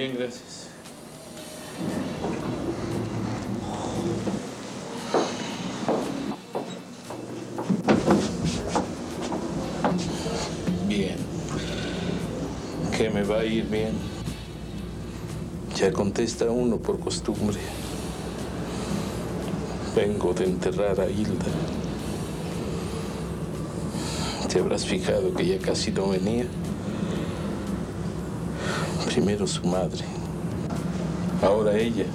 Bien, gracias. Bien. ¿Qué me va a ir bien? Ya contesta uno por costumbre. Vengo de enterrar a Hilda. Te habrás fijado que ya casi no venía. Primero su madre, ahora ella.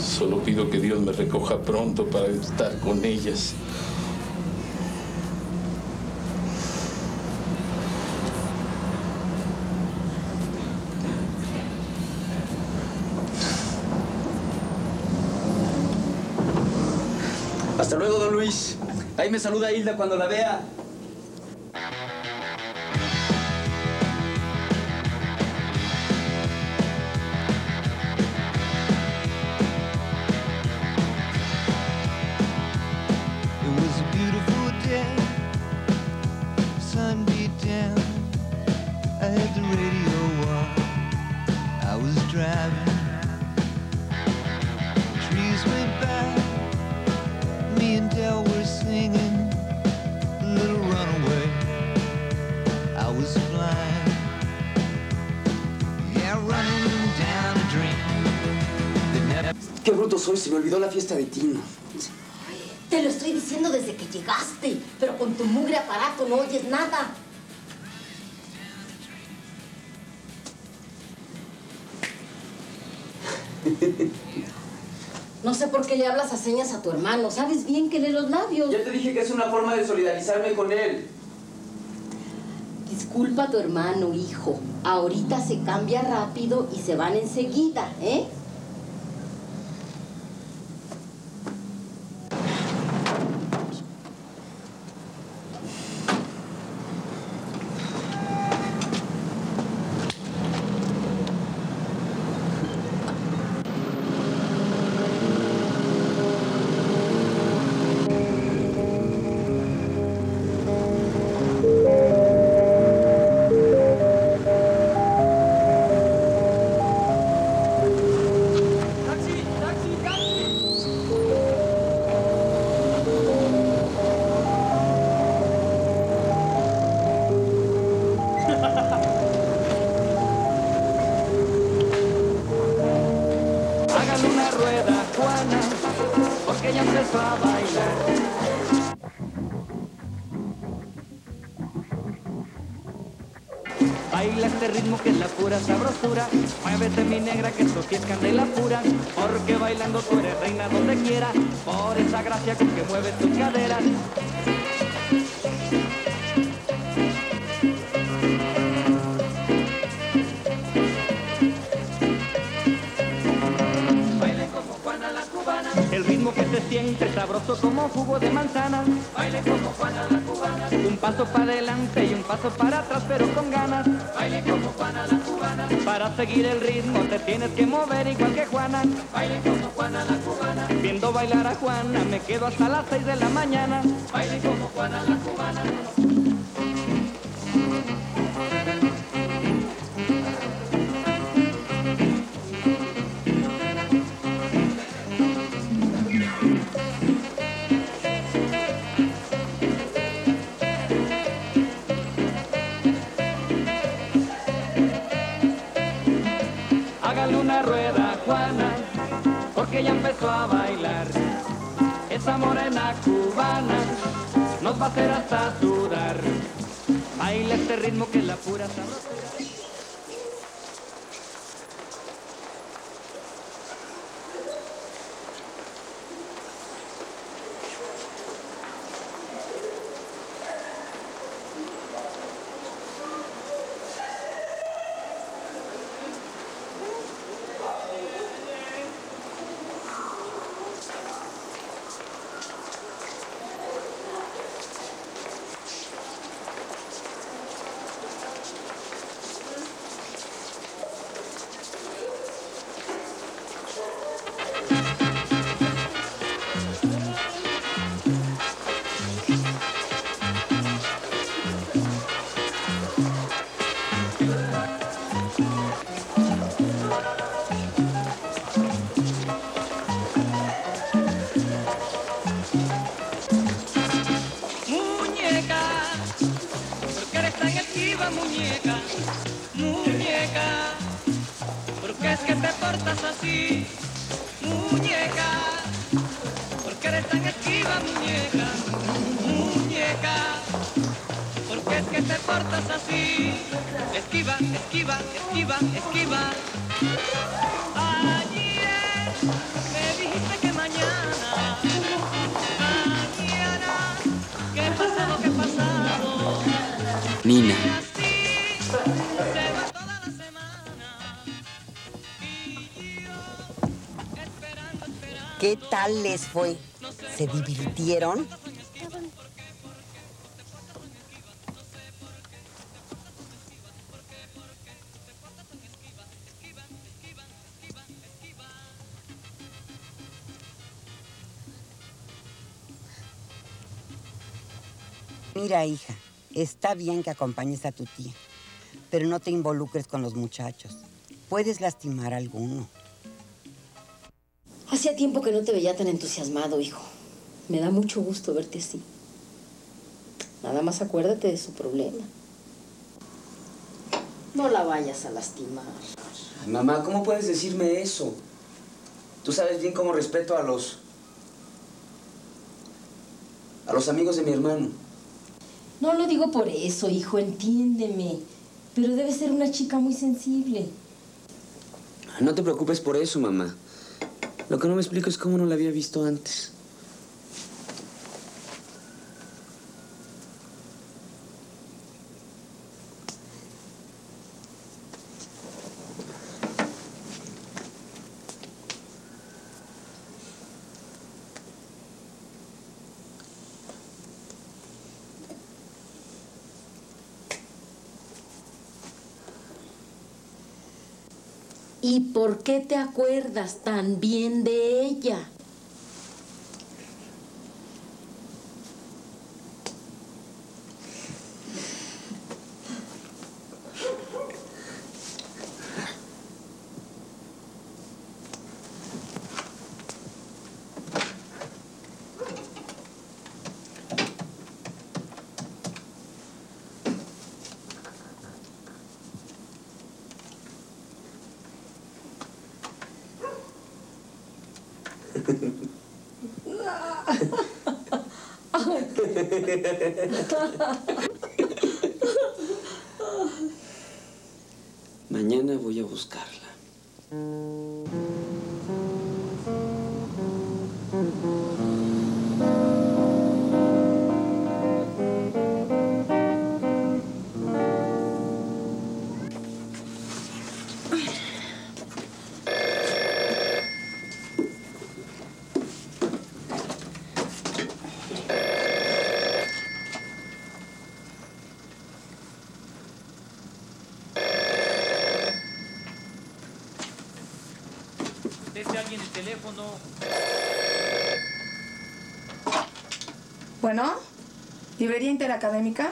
Solo pido que Dios me recoja pronto para estar con ellas. Hasta luego, don Luis. Ahí me saluda Hilda cuando la vea. Bruto soy, se me olvidó la fiesta de Tino. Te lo estoy diciendo desde que llegaste, pero con tu mugre aparato no oyes nada. No sé por qué le hablas a señas a tu hermano. Sabes bien que lee los labios. Ya te dije que es una forma de solidarizarme con él. Disculpa a tu hermano, hijo. Ahorita se cambia rápido y se van enseguida, ¿eh? Baila este ritmo que es la pura sabrosura. Muévete mi negra que esto sí es candela pura. Porque bailando tú eres reina donde quiera. Por esa gracia con que mueves tus caderas. Siente sabroso como jugo de manzana. Baile como Juana la cubana. Un paso para adelante y un paso para atrás, pero con ganas. Baile como Juana la cubana. Para seguir el ritmo te tienes que mover igual que Juana. Baile como Juana la cubana. Viendo bailar a Juana me quedo hasta las 6 de la mañana. Baile como Juana la cubana. Este ritmo que la pura sabrosura. Es que te portas así? Muñeca, ¿por qué eres tan esquiva, muñeca? Muñeca, ¿por qué es que te portas así? Esquiva, esquiva, esquiva, esquiva. ¿Qué tal les fue? ¿Se divirtieron? Mira, hija, está bien que acompañes a tu tía, pero no te involucres con los muchachos. Puedes lastimar a alguno. Hacía tiempo que no te veía tan entusiasmado, hijo. Me da mucho gusto verte así. Nada más acuérdate de su problema. No la vayas a lastimar. Mamá, ¿cómo puedes decirme eso? Tú sabes bien cómo respeto a los... a los amigos de mi hermano. No lo digo por eso, hijo, entiéndeme. Pero debe ser una chica muy sensible. No te preocupes por eso, mamá. Lo que no me explico es cómo no la había visto antes. ¿Y por qué te acuerdas tan bien de ella? Mañana voy a buscarla. Alguien el teléfono. Bueno, ¿librería interacadémica?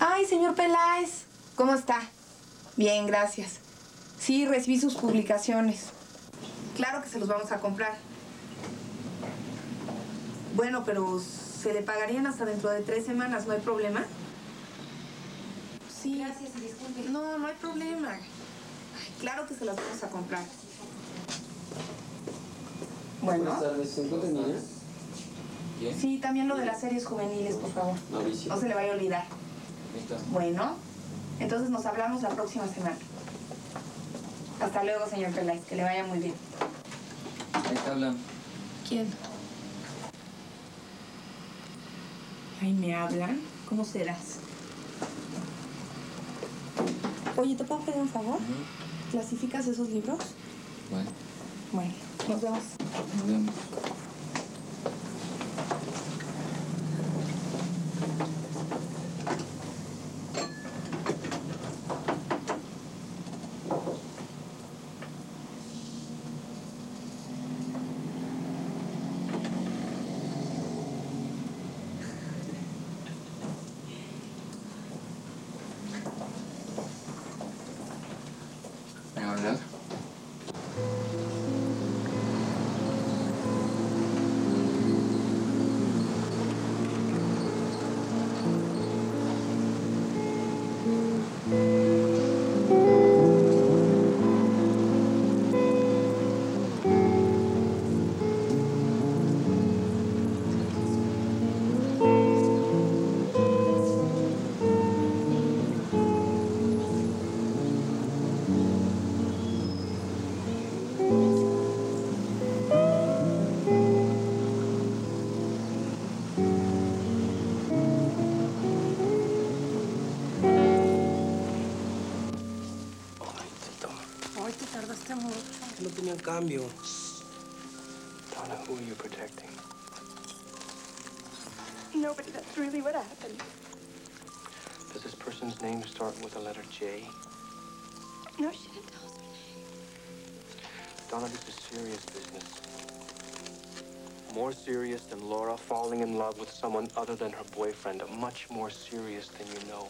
Ay, señor Peláez, ¿cómo está? Bien, gracias. Sí, recibí sus publicaciones. Claro que se los vamos a comprar. Bueno, pero se le pagarían hasta dentro de tres semanas, ¿no hay problema? Sí. Gracias y disculpe. No, no hay problema. Ay, claro que se las vamos a comprar. Bueno. tardes, ¿se encuentra Nina? Sí, también lo de las series juveniles, por favor. Mauricio. No se le vaya a olvidar. Bueno, entonces nos hablamos la próxima semana. Hasta luego, señor Peláez. Que le vaya muy bien. Ahí está hablando. ¿Quién? Ay, ¿me hablan? ¿Cómo serás? Oye, ¿te puedo pedir un favor? ¿Clasificas esos libros? Bueno, Bueno, nos vemos. No tenían cambio. Donna, who are you protecting? Nobody, that's really what happened. Does this person's name start with the letter J? No, she didn't tell us her name. Donna, this is serious business. More serious than Laura falling in love with someone other than her boyfriend. Much more serious than you know.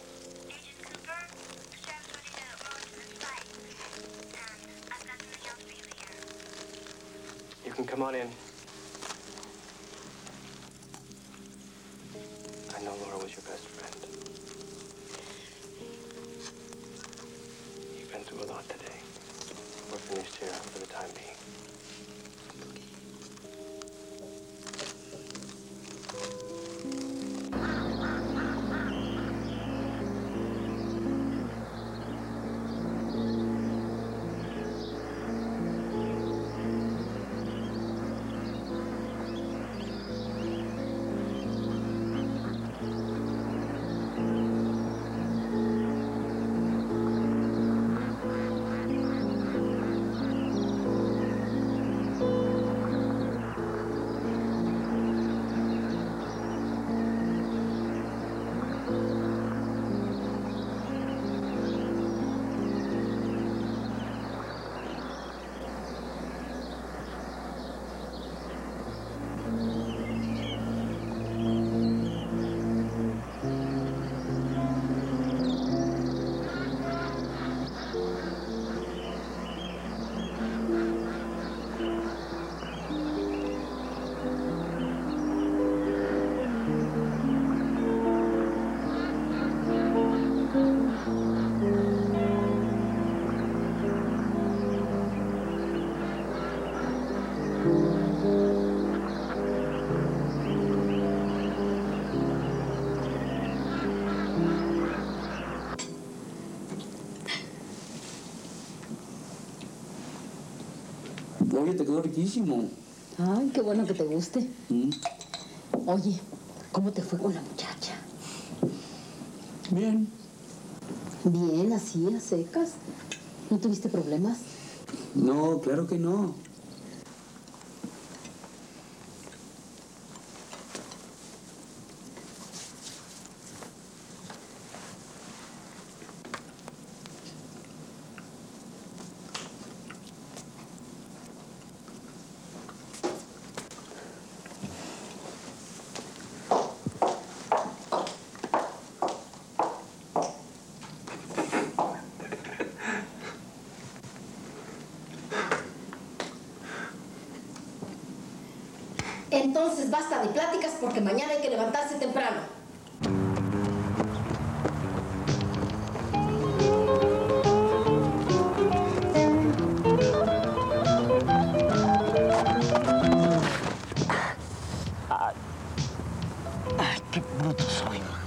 Come on in. Oye, te quedó riquísimo. Ay, qué bueno que te guste. Mm. Oye, ¿cómo te fue con la muchacha? Bien. Bien, así, a secas. ¿No tuviste problemas? No, claro que no. Entonces basta de pláticas porque mañana hay que levantarse temprano. Ay, qué bruto soy.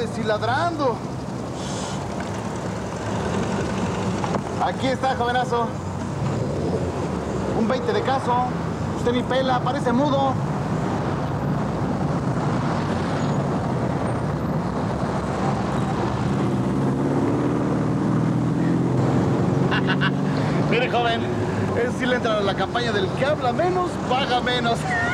Deshiladrando. Aquí está, jovenazo. Un 20 de caso. Usted ni pela, parece mudo. Mire, joven, es si le entra a la campaña del que habla menos, paga menos.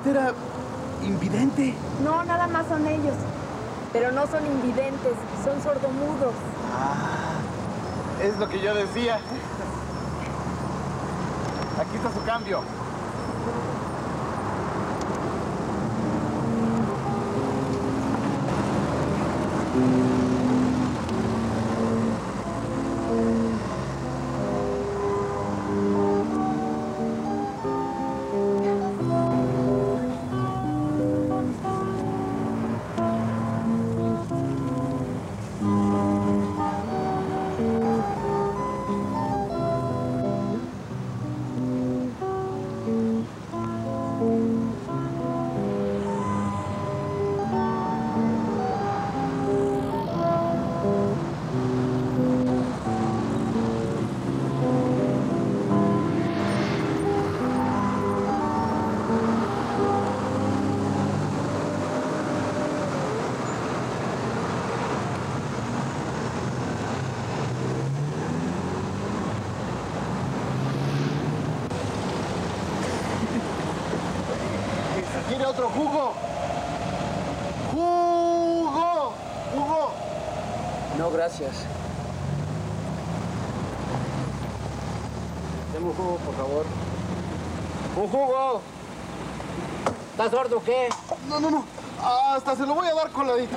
Usted era invidente. No, nada más son ellos. Pero no son invidentes, son sordomudos. Ah, es lo que yo decía. Aquí está su cambio. ¿Quiere otro jugo? ¡Jugo! ¡Jugo! No, gracias. Deme un jugo, por favor. ¡Un jugo! ¿Estás sordo o qué? No, no, no. Hasta se lo voy a dar coladito.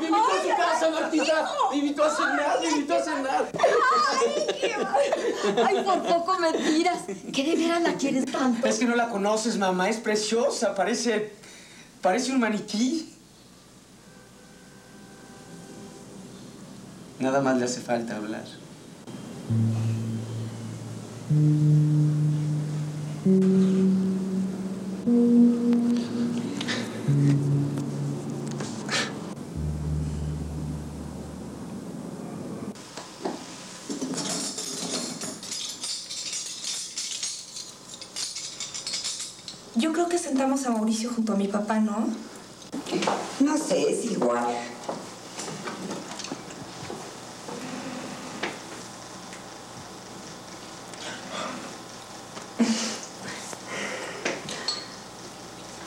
Me Martita. Me invitó a cenar, me invitó a cenar. Ay, por poco me tiras. ¿Qué de veras la quieres tanto? Es que no la conoces, mamá. Es preciosa. Parece. Parece un maniquí. Nada más le hace falta hablar. Yo a Mauricio junto a mi papá, ¿no? No sé, es igual.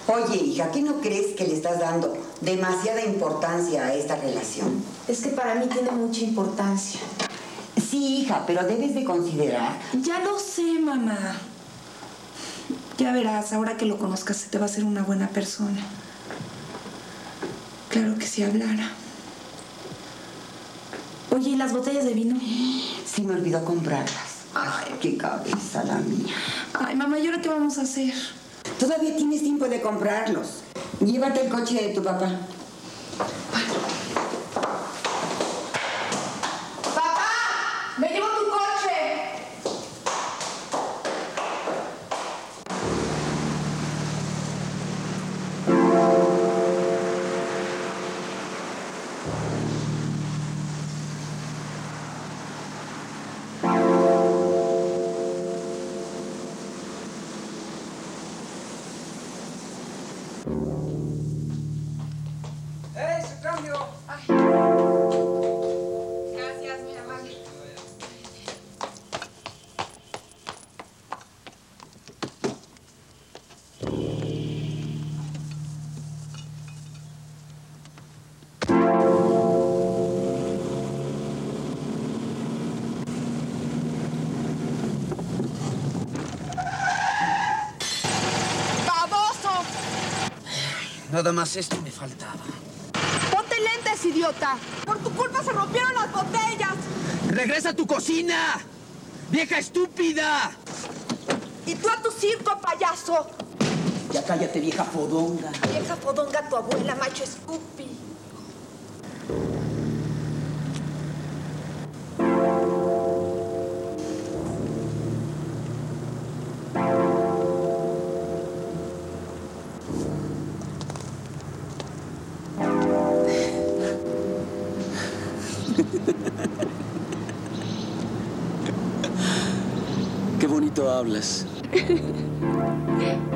Oye, hija, ¿qué no crees que le estás dando demasiada importancia a esta relación? Es que para mí tiene mucha importancia. Sí, hija, pero debes de considerar. Ya lo sé, mamá. Ya verás, ahora que lo conozcas, se te va a hacer una buena persona. Claro que si hablara. Oye, ¿y las botellas de vino? Sí, me olvidó comprarlas. Ay, qué cabeza la mía. Ay, mamá, ¿y ahora qué vamos a hacer? Todavía tienes tiempo de comprarlos. Llévate el coche de tu papá. ¡Papá! Nada más esto me faltaba. ¡Ponte lentes, idiota! ¡Por tu culpa se rompieron las botellas! ¡Regresa a tu cocina! ¡Vieja estúpida! ¡Y tú a tu circo, payaso! Ya cállate, vieja fodonga. Vieja fodonga, tu abuela, macho Scoopy. Bonito hablas.